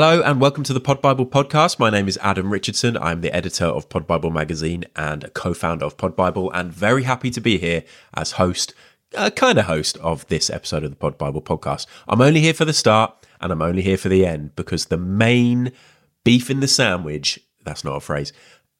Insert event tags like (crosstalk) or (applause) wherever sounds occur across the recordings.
Hello and welcome to the Pod Bible podcast. My name is Adam Richardson. I'm the editor of Pod Bible magazine and co-founder of Pod Bible, and very happy to be here as host, uh, kind of host of this episode of the Pod Bible podcast. I'm only here for the start and I'm only here for the end because the main beef in the sandwich, that's not a phrase,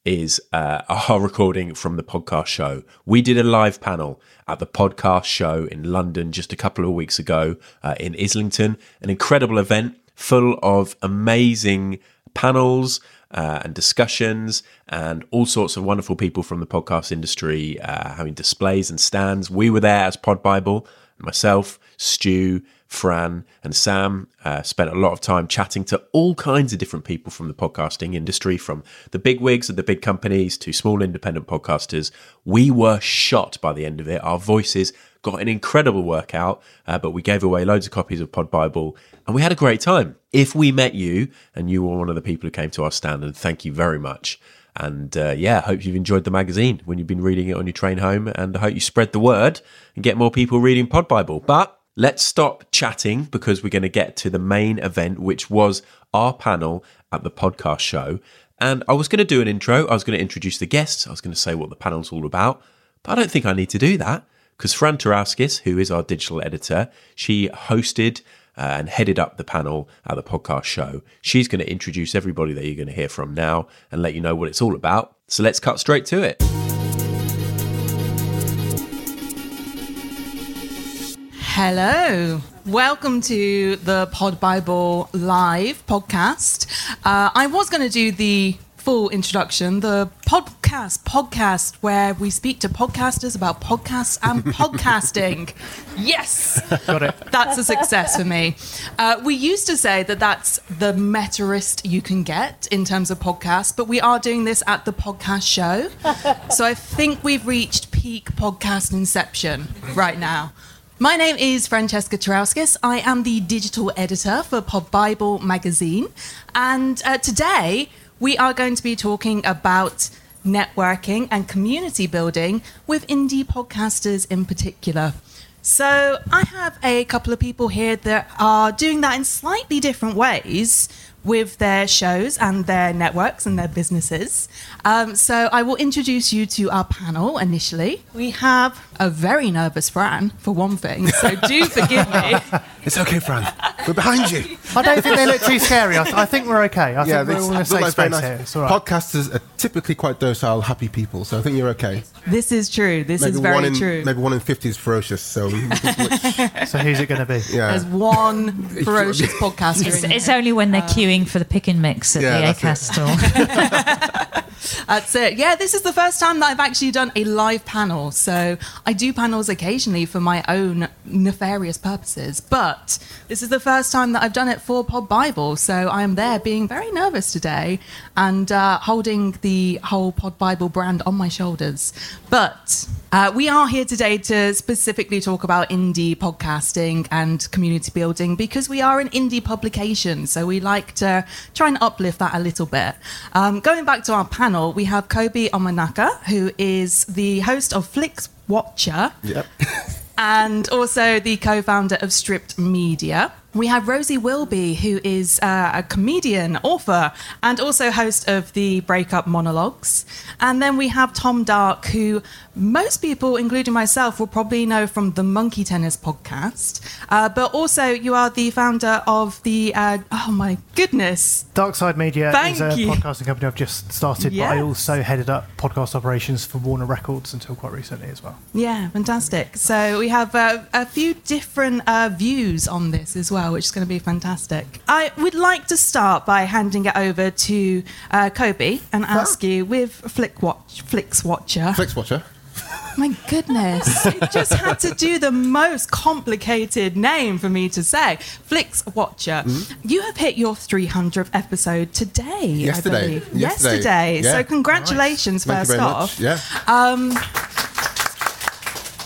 is uh, (laughs) our recording from the podcast show. We did a live panel at the podcast show in London just a couple of weeks ago uh, in Islington, an incredible event full of amazing panels uh, and discussions and all sorts of wonderful people from the podcast industry uh, having displays and stands. We were there as Pod Bible, myself, Stu, Fran, and Sam uh, spent a lot of time chatting to all kinds of different people from the podcasting industry, from the big wigs of the big companies to small independent podcasters. We were shot by the end of it. Our voices got an incredible workout, uh, but we gave away loads of copies of Pod Bible and we had a great time. If we met you and you were one of the people who came to our stand, and thank you very much. And uh, yeah, I hope you've enjoyed the magazine when you've been reading it on your train home, and I hope you spread the word and get more people reading Pod Bible. But let's stop chatting because we're going to get to the main event, which was our panel at the podcast show. And I was going to do an intro. I was going to introduce the guests. I was going to say what the panel's all about. But I don't think I need to do that because Fran Turauskis, who is our digital editor, she hosted uh, and headed up the panel at the podcast show. She's going to introduce everybody that you're going to hear from now and let you know what it's all about. So let's cut straight to it. Hello. Welcome to the Pod Bible Live podcast. Uh, I was going to do the full introduction, the podcast, podcast where we speak to podcasters about podcasts and (laughs) podcasting. Yes, got it. That's a success for me. Uh, we used to say that that's the meterist you can get in terms of podcasts, but we are doing this at the podcast show. (laughs) So I think we've reached peak podcast inception right now. My name is Francesca Turauskis. I am the digital editor for Pod Bible magazine. And uh, today we are going to be talking about networking and community building with indie podcasters in particular. So, I have a couple of people here that are doing that in slightly different ways with their shows and their networks and their businesses. Um, so I will introduce you to our panel initially. We have a very nervous Fran, for one thing, so do (laughs) forgive me. It's okay, Fran. We're behind you. I don't think they look too scary. I, th- I think we're okay. I think we're all in a safe space nice- here. It's all right. Podcasters are typically quite docile, happy people, so I think you're okay. This is true. This is very one in true. maybe one in fifty is ferocious. So we can switch. (laughs) So who's it going to be? yeah, There's one (laughs) ferocious podcaster. It's, in it's here. only when they're um, queuing for the pick and mix at Yeah, the that's ACAST store. (laughs) That's it. Yeah, this is the first time that I've actually done a live panel. So I do panels occasionally for my own nefarious purposes, but this is the first time that I've done it for Pod Bible. So I am there being very nervous today and uh, holding the whole Pod Bible brand on my shoulders. But uh, we are here today to specifically talk about indie podcasting and community building because we are an indie publication. So we like to try and uplift that a little bit. Um, going back to our panel, we have Kobi Omenaka, who is the host of Flix Watcher yep. (laughs) and also the co-founder of Stripped Media. We have Rosie Wilby, who is uh, a comedian, author, and also host of the Breakup Monologues. And then we have Tom Dark, who most people, including myself, will probably know from the Monkey Tennis podcast. Uh, but also, you are the founder of the, uh, oh my goodness, Dark Side Media Thank is a you. podcasting company I've just started, but I also headed up podcast operations for Warner Records until quite recently as well. Yeah, fantastic. So we have uh, a few different uh, views on this as well, which is going to be fantastic. I would like to start by handing it over to uh, Kobi and ask you with Flick Watch, Flix Watcher. Flix Watcher. My goodness, (laughs) it just had to do the most complicated name for me to say. Flix Watcher. You have hit your 300th episode today. I Yesterday. believe. Yesterday. Yesterday. Yeah. So congratulations you first off. much. Yeah.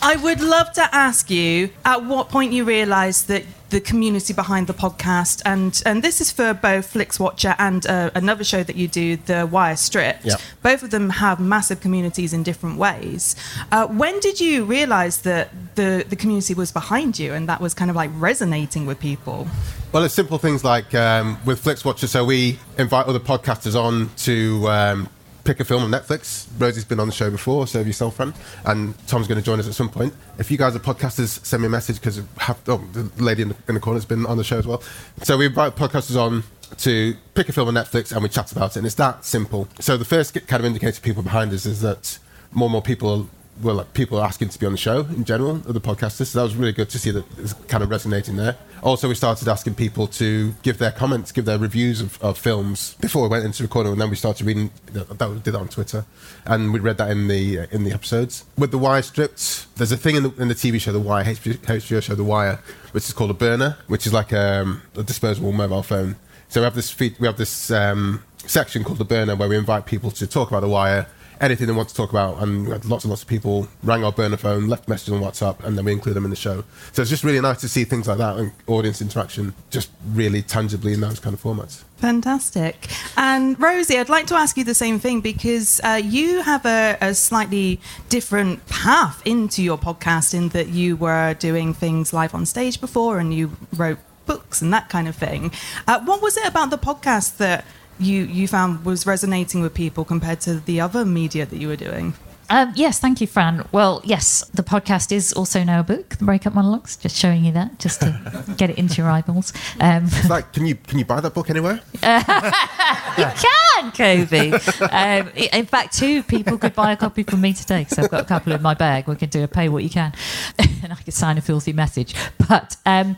I would love to ask you at what point you realised that the community behind the podcast, and and this is for both Flix Watcher and uh, another show that you do, the Wire Stripped. Yep. Both of them have massive communities in different ways. Uh, when did you realise that the the community was behind you and that was kind of like resonating with people? Well, it's simple things like um, with Flix Watcher. So we invite other podcasters on to um, pick a film on Netflix. Rosie's been on the show before, Serve Yourself Friend, and Tom's going to join us at some point. If you guys are podcasters, send me a message because oh, the lady in the, in the corner has been on the show as well. So we invite podcasters on to pick a film on Netflix and we chat about it, and it's that simple. So the first kind of indicator people behind us is that more and more people well, like people asking to be on the show in general, other podcasters. So that was really good to see that it's kind of resonating there. Also, we started asking people to give their comments, give their reviews of, of films before we went into recording, and then we started reading. That we did that on Twitter, and we read that in the uh, in the episodes. With the Wire stripped, there's a thing in the, in the TV show, The Wire, HBO, show, The Wire, which is called a burner, which is like um, a disposable mobile phone. So we have this we have this um, section called the burner where we invite people to talk about The Wire anything they want to talk about. And lots and lots of people rang our burner phone, left messages on WhatsApp, and then we include them in the show. So it's just really nice to see things like that and audience interaction just really tangibly in those kind of formats. Fantastic. And Rosie, I'd like to ask you the same thing because uh, you have a, a, slightly different path into your podcast in that you were doing things live on stage before and you wrote books and that kind of thing. Uh, what was it about the podcast that you you found was resonating with people compared to the other media that you were doing? Um, yes, thank you, Fran. Well, yes, the podcast is also now a book, The Breakup Monologues. Just showing you that, just to (laughs) get it into your eyeballs. Um, it's like, can you can you buy that book anywhere? (laughs) you can, Kobi. Um, in fact, two people could buy a copy from me today because I've got a couple in my bag. We can do a pay what you can, (laughs) and I could sign a filthy message. But um,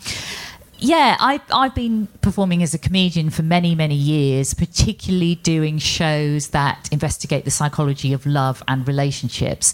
yeah, I, I've been performing as a comedian for many, many years, particularly doing shows that investigate the psychology of love and relationships,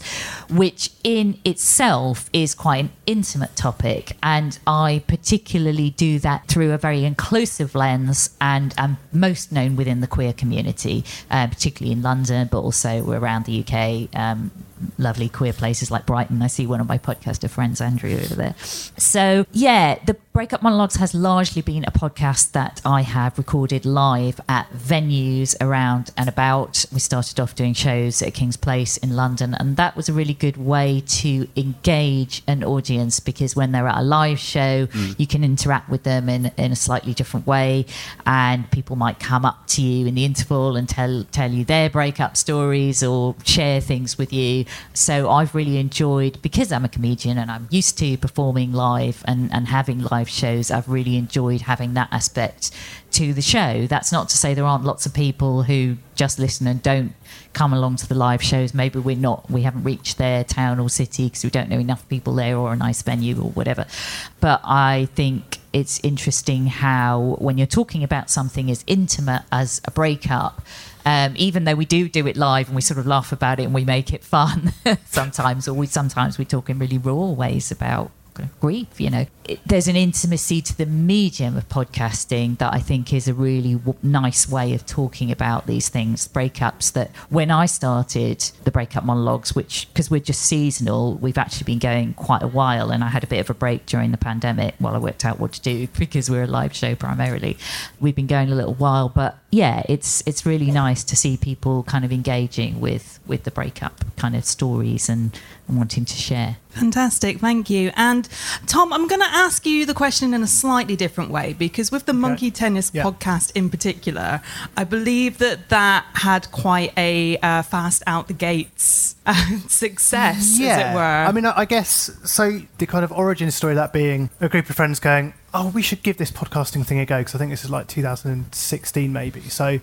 which in itself is quite an intimate topic. And I particularly do that through a very inclusive lens and am most known within the queer community, uh, particularly in London, but also around the UK. Um, lovely queer places like Brighton. I see one of my podcaster friends, Andrew, over there. So, yeah, the Breakup Monologues has largely been a podcast that I have recorded live at venues around and about. We started off doing shows at King's Place in London, and that was a really good way to engage an audience because when they're at a live show, mm. you can interact with them in, in a slightly different way, and people might come up to you in the interval and tell, tell you their breakup stories or share things with you so I've really enjoyed, because I'm a comedian and I'm used to performing live and, and having live shows, I've really enjoyed having that aspect to the show. That's not to say there aren't lots of people who just listen and don't come along to the live shows. Maybe we're not, we haven't reached their town or city because we don't know enough people there or a nice venue or whatever. But I think it's interesting how when you're talking about something as intimate as a breakup, um, even though we do do it live and we sort of laugh about it and we make it fun (laughs) sometimes, or we sometimes we talk in really raw ways about grief. You know, it, there's an intimacy to the medium of podcasting that I think is a really w- nice way of talking about these things, breakups. That when I started the breakup monologues, which because we're just seasonal, we've actually been going quite a while, and I had a bit of a break during the pandemic while I worked out what to do (laughs) because we're a live show primarily. We've been going a little while, but yeah, it's it's really nice to see people kind of engaging with with the breakup kind of stories and, and wanting to share. Fantastic, thank you. And Tom, I'm going to ask you the question in a slightly different way because with the okay. Monkey Tennis yeah. podcast in particular, I believe that that had quite a uh, fast out the gates uh, (laughs) success, yeah. as it were. I mean, I guess so. The kind of origin story that being a group of friends going, "Oh, we should give this podcasting thing a go," because I think this is like 2016, maybe. So,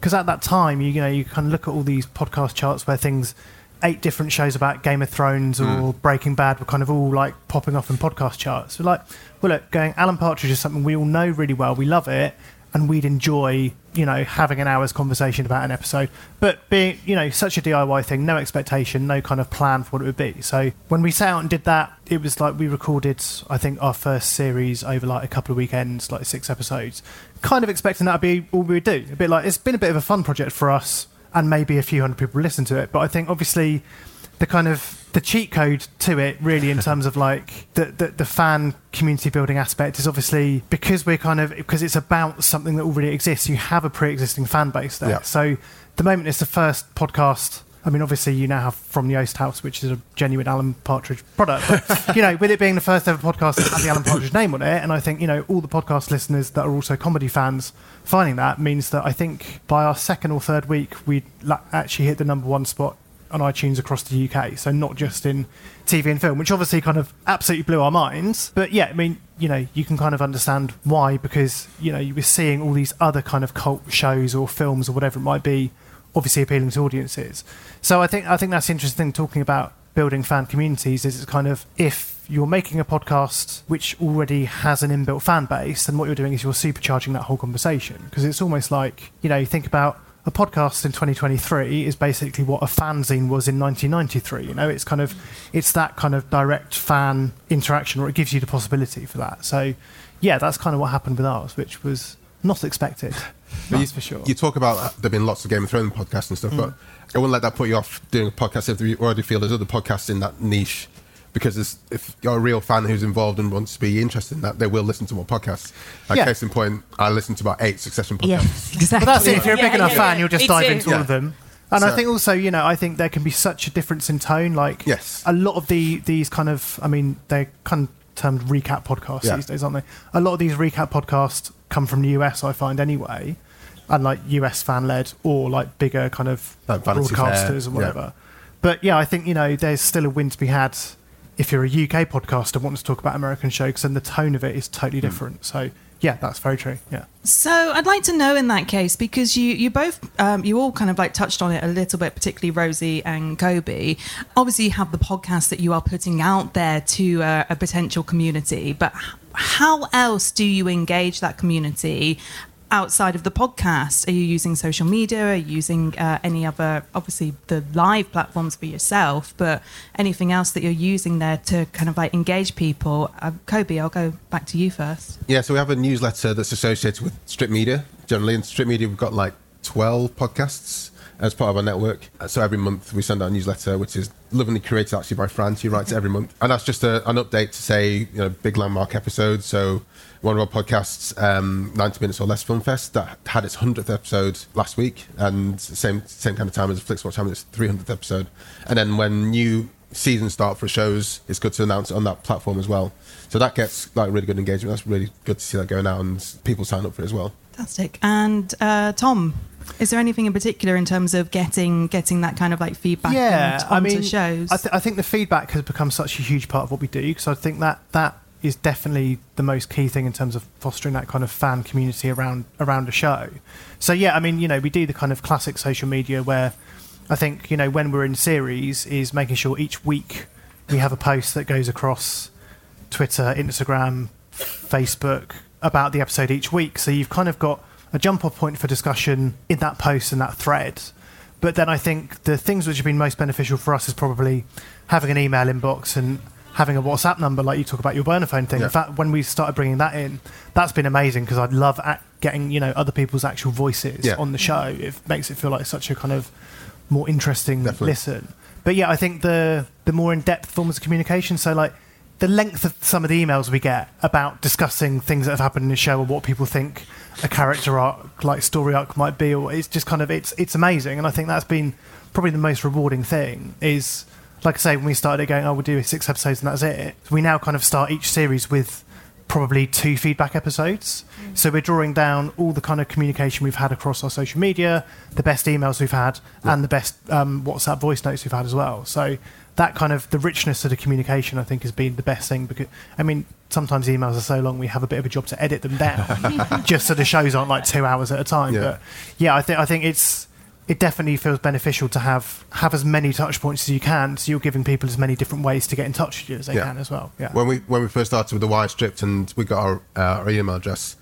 because at that time, you, you know, you kind of look at all these podcast charts where things eight different shows about Game of Thrones or mm. Breaking Bad were kind of all like popping off in podcast charts. We're like, well, look, going Alan Partridge is something we all know really well. We love it, and we'd enjoy, you know, having an hour's conversation about an episode. But being, you know, such a DIY thing, no expectation, no kind of plan for what it would be. So when we sat out and did that, it was like we recorded, I think, our first series over like a couple of weekends, like six episodes, kind of expecting that would be all we would do. A bit like it's been a bit of a fun project for us and maybe a few hundred people listen to it. But I think obviously the kind of the cheat code to it really in (laughs) terms of like the, the, the fan community building aspect is obviously because we're kind of because it's about something that already exists you have a pre-existing fan base there Yeah. so the moment it's the first podcast I mean, obviously, you now have From the Oast House, which is a genuine Alan Partridge product. But, (laughs) you know, with it being the first ever podcast that had the Alan Partridge name on it, and I think, you know, all the podcast listeners that are also comedy fans finding that means that I think by our second or third week, we la- actually hit the number one spot on iTunes across the UK. So not just in TV and film, which obviously kind of absolutely blew our minds. But yeah, I mean, you know, you can kind of understand why because you know you were seeing all these other kind of cult shows or films or whatever it might be, obviously appealing to audiences. So I think I think that's interesting talking about building fan communities. Is it's kind of if you're making a podcast which already has an inbuilt fan base, then what you're doing is you're supercharging that whole conversation because it's almost like you know you think about a podcast in 2023 is basically what a fanzine was in 1993 you know it's kind of it's that kind of direct fan interaction or it gives you the possibility for that so yeah that's kind of what happened with ours which was not expected (laughs) But that's you, for sure You talk about uh, there being lots of Game of Thrones podcasts and stuff, but mm. I wouldn't let that put you off doing a podcast if you already feel there's other podcasts in that niche. Because if you're a real fan who's involved and wants to be interested in that, they will listen to more podcasts. Like Yeah. case in point, I listened to about eight Succession podcasts. Yes, (laughs) exactly. But that's it. If you're a big Yeah, enough yeah, fan, yeah. you'll just Me dive too. into all of them. And I think also, you know, I think there can be such a difference in tone. Like, Yes. a lot of the these kind of, I mean, they're kind of termed recap podcasts Yeah. these days, aren't they? A lot of these recap podcasts come from the US, I find anyway, and like US fan led or like bigger kind of Like Vanity Fair, broadcasters or yeah. whatever. But yeah, I think you know, there's still a win to be had if you're a UK podcaster wanting to talk about American shows, and the tone of it is totally Hmm. different. So yeah, that's very true. Yeah. So I'd like to know in that case because you you both um, you all kind of like touched on it a little bit, particularly Rosie and Kobi. Obviously, you have the podcast that you are putting out there to uh, a potential community, but how else do you engage that community? Outside of the podcast, are you using social media? Are you using uh, any other, obviously the live platforms for yourself, but anything else that you're using there to kind of like engage people? Uh, Kobi, I'll go back to you first. Yeah, so we have a newsletter that's associated with Stripped Media. Generally, in Stripped Media, we've got like 12 podcasts as part of our network. Uh, So every month we send out a newsletter, which is lovingly created actually by Fran. She writes it every month. And that's just a, an update to say, you know, big landmark episodes. So one of our podcasts, um, 90 Minutes or Less Film Fest, that had its 100th episode last week. And same same kind of time as Flixwatch having its 300th episode. And then when new seasons start for shows, it's good to announce it on that platform as well. So that gets like really good engagement. That's really good to see that going out and people sign up for it as well. Fantastic. And uh, Tom, is there anything in particular in terms of getting getting that kind of like feedback yeah, I onto mean, shows? I, th- I think the feedback has become such a huge part of what we do because I think that that is definitely the most key thing in terms of fostering that kind of fan community around around a show. So yeah, I mean, you know, we do the kind of classic social media where I think you know when we're in series is making sure each week we have a post that goes across Twitter, Instagram, Facebook about the episode each week. So you've kind of got a jump off point for discussion in that post and that thread. But then I think the things which have been most beneficial for us is probably having an email inbox and having a WhatsApp number, like you talk about your burner phone thing. Yeah. In fact, when we started bringing that in, that's been amazing because I'd love getting you know other people's actual voices Yeah. on the show. It makes it feel like such a kind of more interesting Definitely. listen. But yeah, I think the the more in depth forms of communication. So like the length of some of the emails we get about discussing things that have happened in the show or what people think a character arc, like story arc, might be, or it's just kind of it's it's amazing. And I think that's been probably the most rewarding thing. Is like I say, when we started going, oh, we'll do six episodes and that's it. We now kind of start each series with probably two feedback episodes. So we're drawing down all the kind of communication we've had across our social media, the best emails we've had, and the best um, WhatsApp voice notes we've had as well. So that kind of the richness of the communication, I think, has been the best thing because I mean. Sometimes emails are so long we have a bit of a job to edit them down, (laughs) just so the shows aren't like two hours at a time. Yeah. But yeah, I think I think it's it definitely feels beneficial to have have as many touch points as you can, so you're giving people as many different ways to get in touch with you as they Yeah. can as well. Yeah. When we when we first started with the wire stripped and we got our, uh, our email address,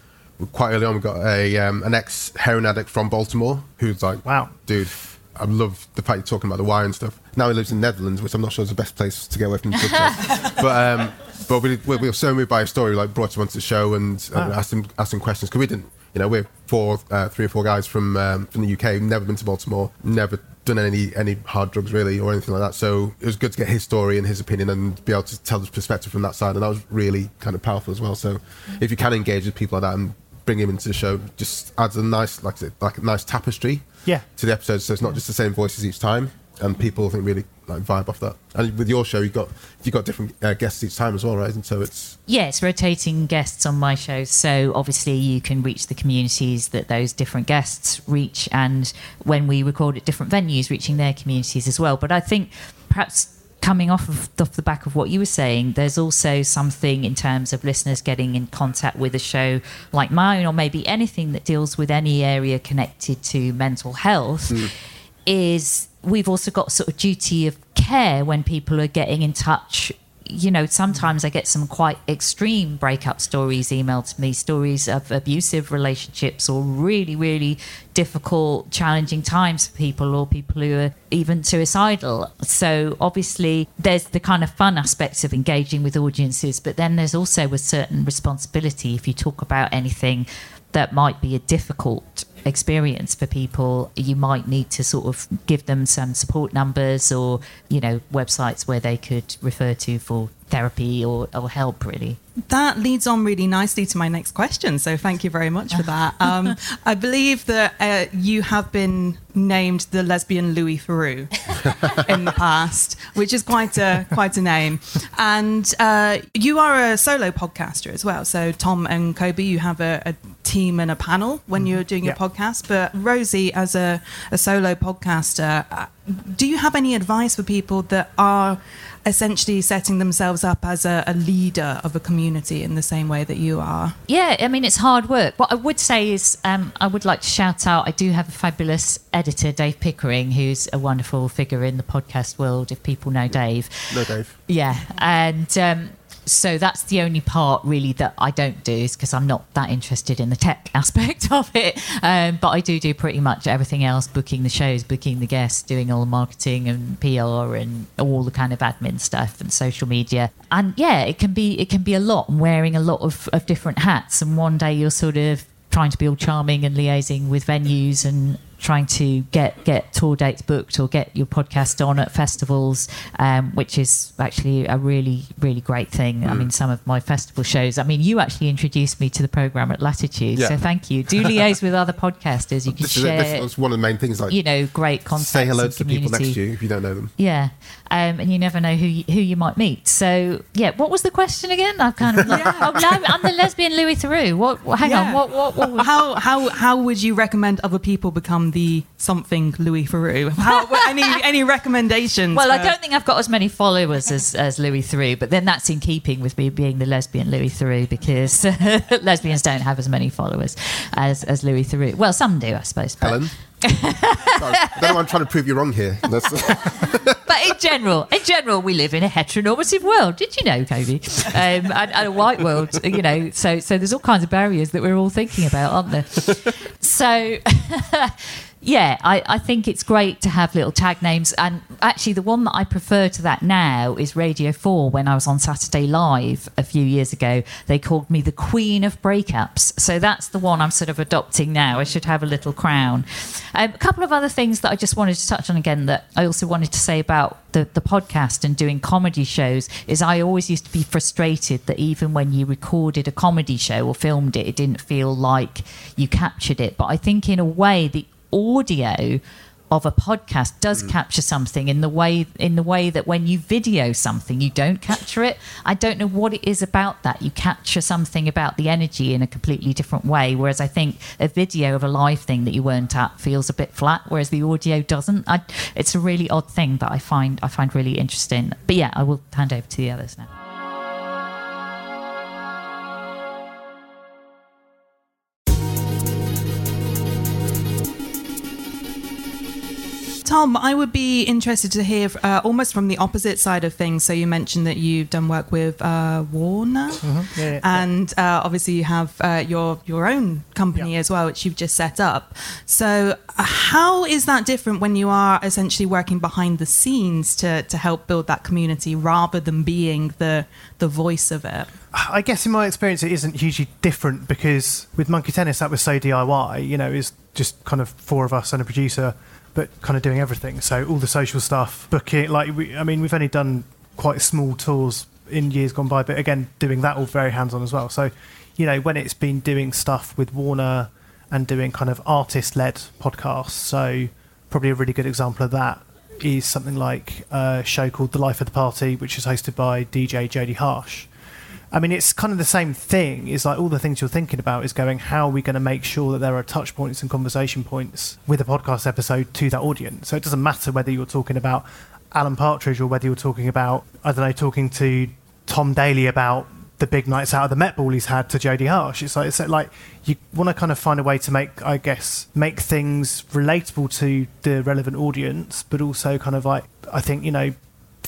quite early on we got a um, an ex heroin addict from Baltimore who's like, Wow. dude, I love the fact you're talking about the wire and stuff. Now he lives in Netherlands, which I'm not sure is the best place to get away from the (laughs) but um, but we, we, we were so moved by his story, we, like brought him onto the show and, and Wow. asked him asked him questions because we didn't. You know, we're four, uh, three or four guys from um, from the UK, never been to Baltimore, never done any any hard drugs really or anything like that. So it was good to get his story and his opinion and be able to tell his perspective from that side, and that was really kind of powerful as well. So if you can engage with people like that and bring him into the show, just adds a nice like like a nice tapestry Yeah. to the episodes. So it's not just the same voices each time, and people I think really like vibe off that. And with your show, you got you got different uh, guests each time as well, right? And so it's yeah, it's rotating guests on my show. So obviously you can reach the communities that those different guests reach, and when we record at different venues, reaching their communities as well. But I think perhaps coming off of off the back of what you were saying, there's also something in terms of listeners getting in contact with a show like mine, or maybe anything that deals with any area connected to mental health. Hmm. Is we've also got sort of duty of care when people are getting in touch you know, sometimes I get some quite extreme breakup stories emailed to me, stories of abusive relationships or really, really difficult, challenging times for people or people who are even suicidal. So obviously, there's the kind of fun aspects of engaging with audiences, but then there's also a certain responsibility if you talk about anything that might be a difficult experience for people you might need to sort of give them some support numbers or you know websites where they could refer to for therapy or, or help really That leads on really nicely to my next question. So thank you very much for (laughs) that. Um, I believe that uh, you have been named the lesbian Louis Theroux (laughs) in the past, which is quite a quite a name. And uh, you are a solo podcaster as well. So Tom and Kobi, you have a, a team and a panel when you're doing your podcast. But Rosie, as a, a solo podcaster, uh, do you have any advice for people that are essentially setting themselves up as a, a leader of a community in the same way that you are? Yeah, I mean, it's hard work. What I would say is, um, I would like to shout out I do have a fabulous editor, Dave Pickering, who's a wonderful figure in the podcast world, if people know Dave. no Dave. Yeah, and um, so that's the only part really that I don't do is because I'm not that interested in the tech (laughs) aspect of it. Um, but I do do pretty much everything else: booking the shows, booking the guests, doing all the marketing and PR and all the kind of admin stuff and social media. And yeah, it can be it can be a lot. wearing a lot of, of different hats, and one day you're sort of trying to be all charming and liaising with venues and trying to get get tour dates booked or get your podcast on at festivals, um, which is actually a really really great thing. I mean, some of my festival shows. I mean, you actually introduced me to the program at Latitude, Yeah. so thank you. Do liaise with other podcasters. You can This is, share, this was one of the main things. Like you know, great contacts. say hello and to the people next to you if you don't know them. Yeah, um, and you never know who you, who you might meet. So yeah, what was the question again? I've kind of (laughs) oh, no, I'm, I'm the lesbian Louis Theroux. What? what hang Yeah. on. What? What? what was- How how how would you recommend other people become the something Louis Theroux? How, any any recommendations? Well, I don't think I've got as many followers as, as Louis Theroux, but then that's in keeping with me being the lesbian Louis Theroux because (laughs) lesbians don't have as many followers as, as Louis Theroux. Well, some do, I suppose. But, Helen. I don't know I'm trying to prove you wrong here. (laughs) But in general, in general, we live in a heteronormative world. Did you know, Kobi? Um, and, and a white world, you know. So, so there's all kinds of barriers that we're all thinking about, aren't there? So, (laughs) yeah, I, I think it's great to have little tag names. And actually, the one that I prefer to that now is Radio 4. When I was on Saturday Live a few years ago, they called me the Queen of Breakups. So that's the one I'm sort of adopting now. I should have a little crown. Um, a couple of other things that I just wanted to touch on again that I also wanted to say about the, the podcast and doing comedy shows is I always used to be frustrated that even when you recorded a comedy show or filmed it, it didn't feel like you captured it. But I think in a way, the audio of a podcast does mm. capture something in the way in the way that when you video something you don't capture it. I don't know what it is about that. You capture something about the energy in a completely different way whereas i think a video of a live thing that you weren't at feels a bit flat whereas the audio doesn't. I, it's a really odd thing that i find i find really interesting. But yeah i will hand over to the others now Tom, I would be interested to hear uh, almost from the opposite side of things. So you mentioned that you've done work with uh, Warner, Yeah, yeah, yeah. and uh, obviously you have uh, your your own company Yeah. as well, which you've just set up. So uh, how is that different when you are essentially working behind the scenes to to help build that community rather than being the the voice of it? I guess in my experience, it isn't hugely different because with Monkey Tennis, that was so DIY. You know, it's just kind of four of us and a producer but kind of doing everything. So all the social stuff, booking, like we, I mean, we've only done quite small tours in years gone by, but again, doing that all very hands on as well. So, you know, when it's been doing stuff with Warner and doing kind of artist led podcasts, so probably a really good example of that is something like a show called The Life of the Party, which is hosted by DJ Jodie Harsh. I mean, it's kind of the same thing. It's like all the things you're thinking about is going, how are we going to make sure that there are touch points and conversation points with a podcast episode to that audience? So it doesn't matter whether you're talking about Alan Partridge or whether you're talking about, I don't know, talking to Tom Daley about the big nights out of the Met Ball he's had to Jodie Harsh. It's like it's like you want to kind of find a way to make, I guess, make things relatable to the relevant audience, but also kind of like I think you know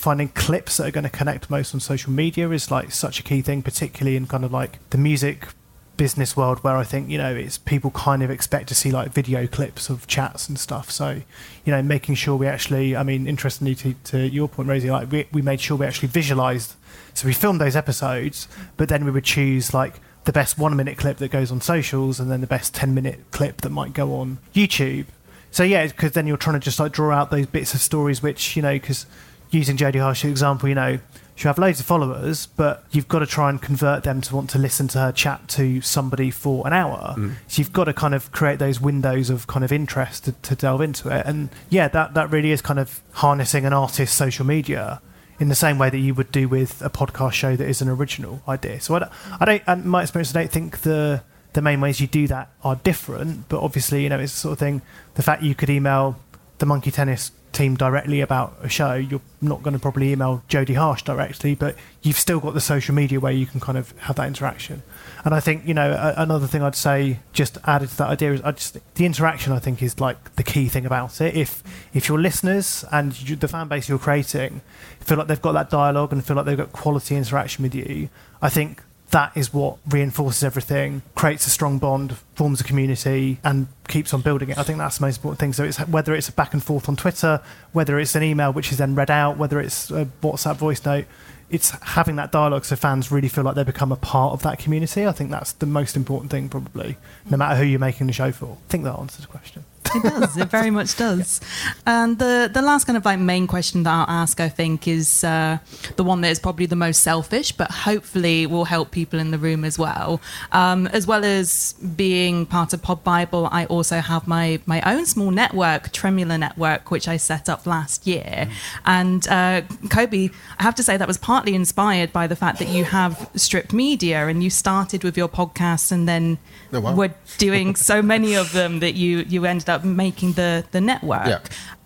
finding clips that are going to connect most on social media is like such a key thing, particularly in kind of like the music business world where I think, you know, it's people kind of expect to see like video clips of chats and stuff. So, you know, making sure we actually, I mean, interestingly to, to your point, Rosie, like we, we made sure we actually visualized. So we filmed those episodes, but then we would choose like the best one minute clip that goes on socials and then the best 10 minute clip that might go on YouTube. So yeah, because then you're trying to just like draw out those bits of stories, which, you know, because using Jodie Harsh's example, you know, she'll have loads of followers, but you've got to try and convert them to want to listen to her chat to somebody for an hour. Mm. So you've got to kind of create those windows of kind of interest to, to delve into it. And yeah, that, that really is kind of harnessing an artist's social media in the same way that you would do with a podcast show that is an original idea. So I don't, I don't in my experience, I don't think the the main ways you do that are different, but obviously, you know, it's the sort of thing. The fact you could email the Monkey Tennis team directly about a show, you're not going to probably email Jodie Harsh directly, but you've still got the social media where you can kind of have that interaction. And I think you know a, another thing I'd say, just added to that idea, is I just the interaction I think is like the key thing about it. If if your listeners and you, the fan base you're creating feel like they've got that dialogue and feel like they've got quality interaction with you, I think that is what reinforces everything, creates a strong bond, forms a community, and keeps on building it. I think that's the most important thing. So it's whether it's a back and forth on Twitter, whether it's an email which is then read out, whether it's a WhatsApp voice note, it's having that dialogue so fans really feel like they become a part of that community. I think that's the most important thing, probably, no matter who you're making the show for. I think that answers the question. It does. It very much does. And the the last kind of like main question that I'll ask, I think, is uh, the one that is probably the most selfish, but hopefully will help people in the room as well. Um, as well as being part of Pod Bible, I also have my my own small network, Tremula Network, which I set up last year. And uh, Kobi, I have to say that was partly inspired by the fact that you have stripped media and you started with your podcasts and then Oh, wow. were doing so many of them that you you ended up making the the network. Yeah.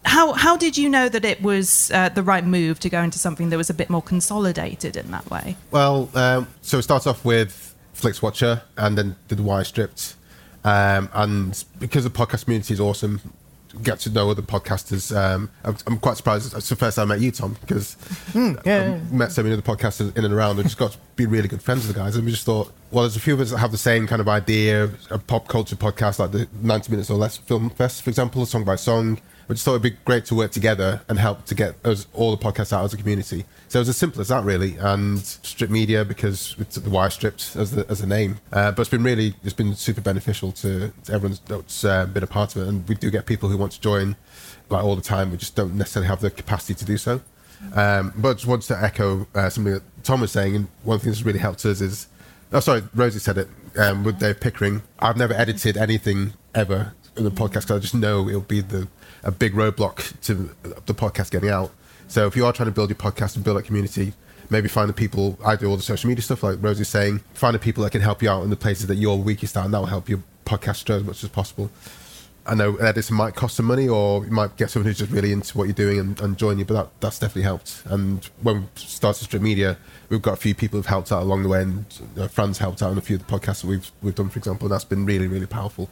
How how did you know that it was uh, the right move to go into something that was a bit more consolidated in that way? Well, um, so it starts off with Flix Watcher and then did the Wire Stripped. Um, and because the podcast community is awesome, get to know other podcasters. Um, I'm, I'm quite surprised. It's the first time I met you, Tom, because yeah, I've met so many other podcasters in and around and just got to be really good friends with the guys. And we just thought, well, there's a few of us that have the same kind of idea, a pop culture podcast like the 90 Minutes or Less Film Fest, for example, Song by Song. We just thought it'd be great to work together and help to get us all the podcasts out as a community. So it was as simple as that, really. And Stripped Media, because it's the wire stripped as the as a name. Uh, but it's been really, it's been super beneficial to, to everyone that's uh, been a part of it. And we do get people who want to join like all the time. We just don't necessarily have the capacity to do so. Um, but I just wanted to echo uh, something that Tom was saying. And one thing that's really helped us is, oh, sorry, Rosie said it um, with Dave Pickering. I've never edited anything ever in the podcast because I just know it'll be the a big roadblock to the podcast getting out. So if you are trying to build your podcast and build a community, maybe find the people. I do all the social media stuff, like Rosie's saying. Find the people that can help you out in the places that you're weakest at, and that will help your podcast grow as much as possible. I know editing might cost some money, or you might get someone who's just really into what you're doing and, and join you, but that, that's definitely helped. And when we started Stripped Media, we've got a few people who've helped out along the way, and uh, Fran's helped out in a few of the podcasts that we've we've done, for example, and that's been really, really powerful.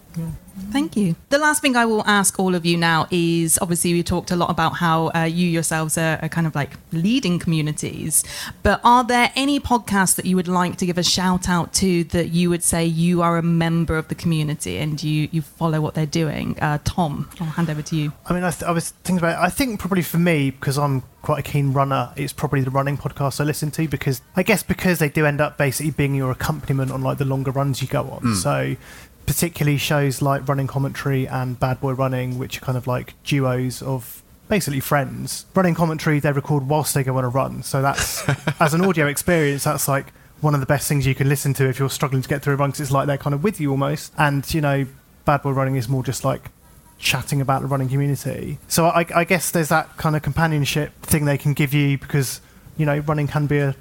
Thank you. The last thing I will ask all of you now is obviously we talked a lot about how uh, you yourselves are, are kind of like leading communities, but are there any podcasts that you would like to give a shout out to that you would say you are a member of the community and you, you follow what they're doing? Uh, Tom, I'll hand over to you. I mean, I, th- I was thinking about. It. I think probably for me, because I'm quite a keen runner, it's probably the running podcast I listen to because I guess because they do end up basically being your accompaniment on like the longer runs you go on. Hmm. So particularly shows like Running Commentary and Bad Boy Running, which are kind of like duos of basically friends. Running Commentary they record whilst they go on a run, so that's (laughs) as an audio experience, that's like one of the best things you can listen to if you're struggling to get through a run because it's like they're kind of with you almost. And you know, Bad Boy Running is more just like chatting about the running community. So I, I guess there's that kind of companionship thing they can give you because you know running can be a,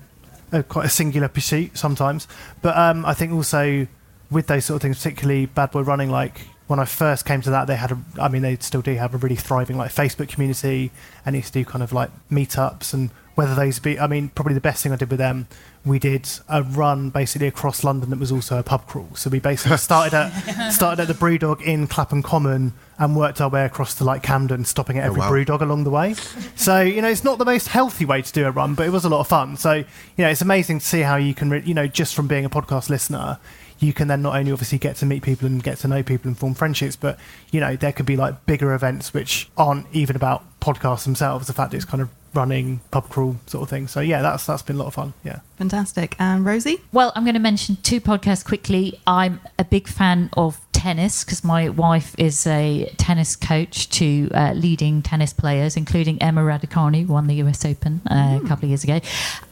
a quite a singular pursuit sometimes. But um, I think also with those sort of things, particularly Bad Boy Running, like when I first came to that, they had a, I mean, they still do have a really thriving like Facebook community and used to do kind of like meetups and whether those be, I mean, probably the best thing I did with them, we did a run basically across London that was also a pub crawl. So we basically started at (laughs) started at the Brewdog in Clapham Common and worked our way across to like Camden, stopping at oh, every wow. Brewdog along the way. So you know, it's not the most healthy way to do a run, but it was a lot of fun. So you know, it's amazing to see how you can, re- you know, just from being a podcast listener, you can then not only obviously get to meet people and get to know people and form friendships, but you know, there could be like bigger events which aren't even about podcasts themselves. The fact it's kind of running pub crawl sort of thing. So yeah, that's that's been a lot of fun. Yeah. Fantastic. And Rosie? Well, I'm going to mention two podcasts quickly. I'm a big fan of tennis because my wife is a tennis coach to uh, leading tennis players, including Emma Raducanu, who won the US Open uh, a couple of years ago.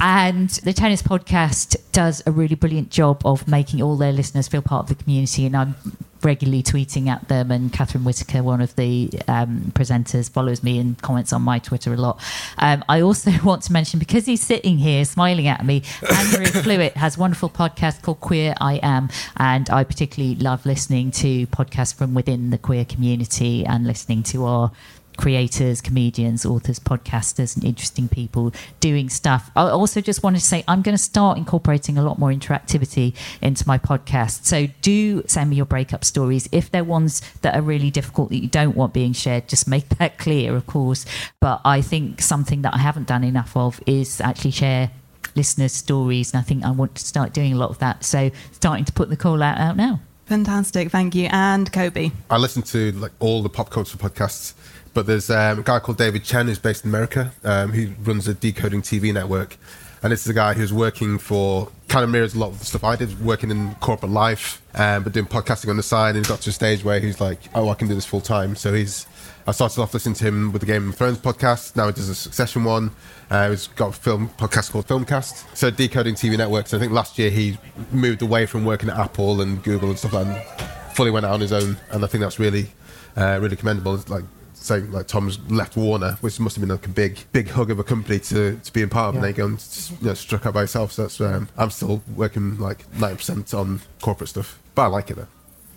And the tennis podcast does a really brilliant job of making all their listeners feel part of the community. And I'm regularly tweeting at them. And Catherine Whitaker, one of the um, presenters, follows me and comments on my Twitter a lot. Um, I also (laughs) want to mention because he's sitting here smiling at me, Andrew (laughs) Flewitt has a wonderful podcast called Queer I Am, and I particularly love listening to podcasts from within the queer community and listening to our creators, comedians, authors, podcasters, and interesting people doing stuff. I also just wanted to say I'm going to start incorporating a lot more interactivity into my podcast. So do send me your breakup stories. If they're ones that are really difficult that you don't want being shared, just make (laughs) that clear, of course. But I think something that I haven't done enough of is actually share listeners' stories. And I think I want to start doing a lot of that. So starting to put the call out, out now. Fantastic. Thank you. And Kobi? I listen to like all the pop culture podcasts, but there's um, a guy called David Chen who's based in America. Um, he runs a decoding TV network, and this is a guy who's working for kind of mirrors a lot of the stuff I did, working in corporate life, um, but doing podcasting on the side. And he got to a stage where he's like, "Oh, I can do this full time." So he's I started off listening to him with the Game of Thrones podcast. Now he does a Succession one. Uh, he's got a film podcast called Filmcast. So decoding TV networks. I think last year he moved away from working at Apple and Google and stuff and fully went out on his own. And I think that's really, uh, really commendable. It's like saying like Tom's left Warner, which must have been like a big, big hug of a company to, to be in part of, and Yeah. then go and you know, struck out by yourself. So that's um, I'm still working like 90% on corporate stuff, but I like it though.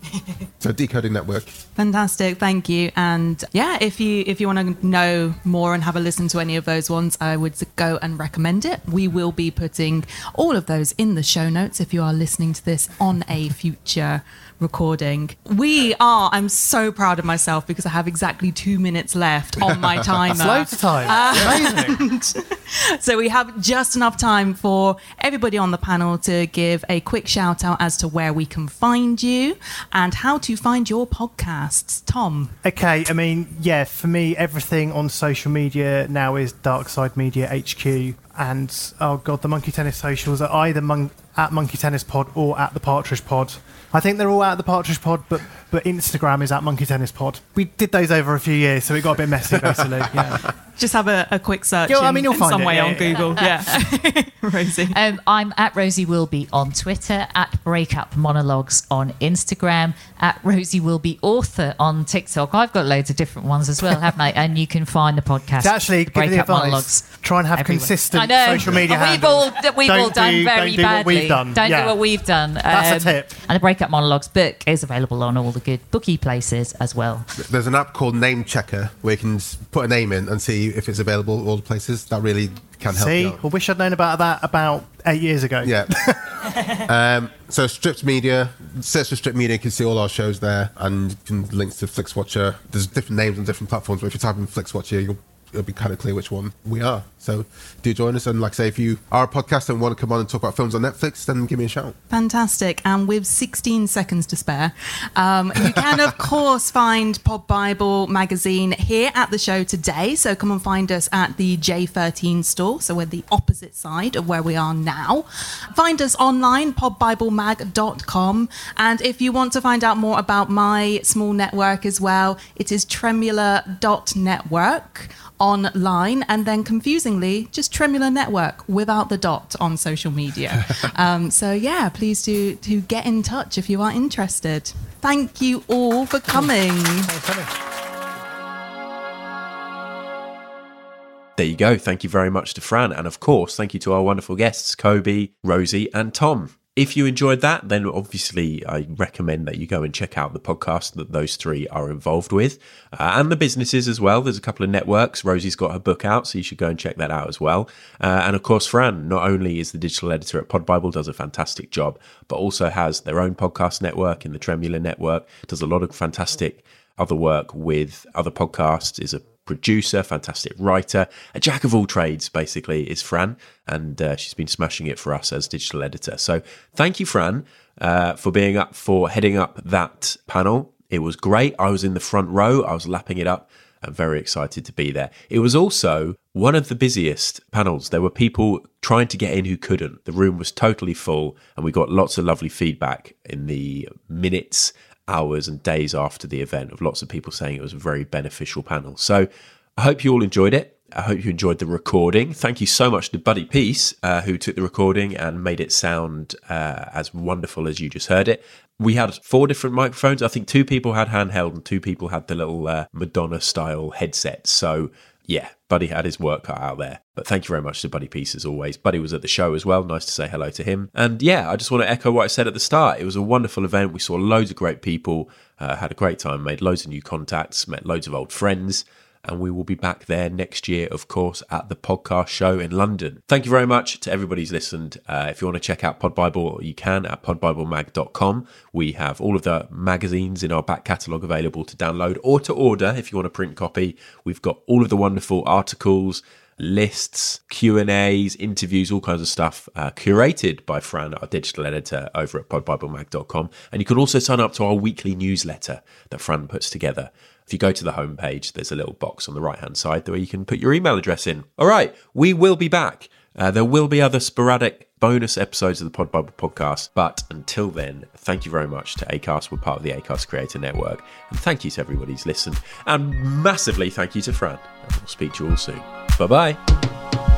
(laughs) so decoding network. Fantastic, thank you. And yeah, if you if you want to know more and have a listen to any of those ones, I would go and recommend it. We will be putting all of those in the show notes if you are listening to this on a future recording. We are. I'm so proud of myself because I have exactly two minutes left on my (laughs) timer. That's loads of time. Uh, Amazing. (laughs) So we have just enough time for everybody on the panel to give a quick shout out as to where we can find you and how to find your podcasts. Tom. Okay, I mean, yeah, for me, everything on social media now is Dark Side Media HQ. And oh god, the Monkey Tennis socials are either mon- at Monkey Tennis Pod or at the Partridge Pod. I think they're all at the Partridge Pod, but but Instagram is at Monkey Tennis Pod. We did those over a few years, so it got a bit messy, basically. (laughs) Yeah. Just have a, a quick search Yeah, I in, mean, you'll in find some it, way yeah, on yeah. Google. (laughs) Yeah. (laughs) Rosie. Um, I'm at Rosie Wilby on Twitter, at Breakup Monologues on Instagram, at Rosie Wilby Author on TikTok. I've got loads of different ones as well, haven't I? And you can find the podcast. To actually The give the Breakup advice, Monologues. try and have everywhere. consistent I know. social media We've all, handles. we've Don't all done do- very don't do what badly. we've done. Don't Yeah. do what we've done. That's a Um, tip. And the Breakup Monologues book is available on all the good bookie places as well. There's an app called Name Checker where you can put a name in and see if it's available at all the places. That really can help See, you I wish I'd known about that about eight years ago. Yeah. (laughs) um, so Stripped Media, search for Stripped Media, you can see all our shows there, and you can link to FlixWatcher. There's different names on different platforms, but if you type in FlixWatcher, you'll it'll be kind of clear which one we are. So do join us. And like I say, if you are a podcast and want to come on and talk about films on Netflix, then give me a shout. Fantastic. And with 16 seconds to spare, um, you can, of course, find Pod Bible magazine here at the show today. So come and find us at the J13 store. So we're the opposite side of where we are now. Find us online, podbiblemag.com. And if you want to find out more about my small network as well, it is tremula.network online and then confusingly just tremula network without the dot on social media (laughs) um, so yeah please do to get in touch if you are interested thank you all for coming There you go. Thank you very much to Fran. And of course, thank you to our wonderful guests, Kobi, Rosie, and Tom. If you enjoyed that, then obviously I recommend that you go and check out the podcast that those three are involved with uh, and the businesses as well. There's a couple of networks. Rosie's got her book out, so you should go and check that out as well. Uh, and of course, Fran not only is the digital editor at Pod Bible, does a fantastic job, but also has their own podcast network in the Tremula Network, does a lot of fantastic other work with other podcasts, is a producer, fantastic writer, a jack of all trades, basically, is Fran. And uh, she's been smashing it for us as digital editor. So thank you, Fran, uh, for being up, for heading up that panel. It was great. I was in the front row, I was lapping it up. I'm very excited to be there. It was also one of the busiest panels. There were people trying to get in who couldn't. The room was totally full, and we got lots of lovely feedback in the minutes hours and days after the event of lots of people saying it was a very beneficial panel. So I hope you all enjoyed it. I hope you enjoyed the recording. Thank you so much to Buddy Peace, uh, who took the recording and made it sound uh, as wonderful as you just heard it. We had four different microphones. I think two people had handheld and two people had the little uh, Madonna style headsets. So yeah, Buddy had his work cut out there. But thank you very much to Buddy Peace as always. Buddy was at the show as well. Nice to say hello to him. And yeah, I just want to echo what I said at the start. It was a wonderful event. We saw loads of great people, uh, had a great time, made loads of new contacts, met loads of old friends. And we will be back there next year, of course, at the podcast show in London. Thank you very much to everybody who's listened. Uh, if you want to check out Pod Bible, you can at podbiblemag.com. We have all of the magazines in our back catalogue available to download or to order if you want a print copy. We've got all of the wonderful articles, lists, Q and A's, interviews, all kinds of stuff uh, curated by Fran, our digital editor over at podbiblemag.com. And you can also sign up to our weekly newsletter that Fran puts together. If you go to the homepage, there's a little box on the right hand side where you can put your email address in. All right, we will be back. Uh, there will be other sporadic bonus episodes of the Pod podcast. But until then, thank you very much to ACAST. We're part of the ACAST Creator Network. And thank you to everybody who's listened. And massively thank you to Fran. And we'll speak to you all soon. Bye bye.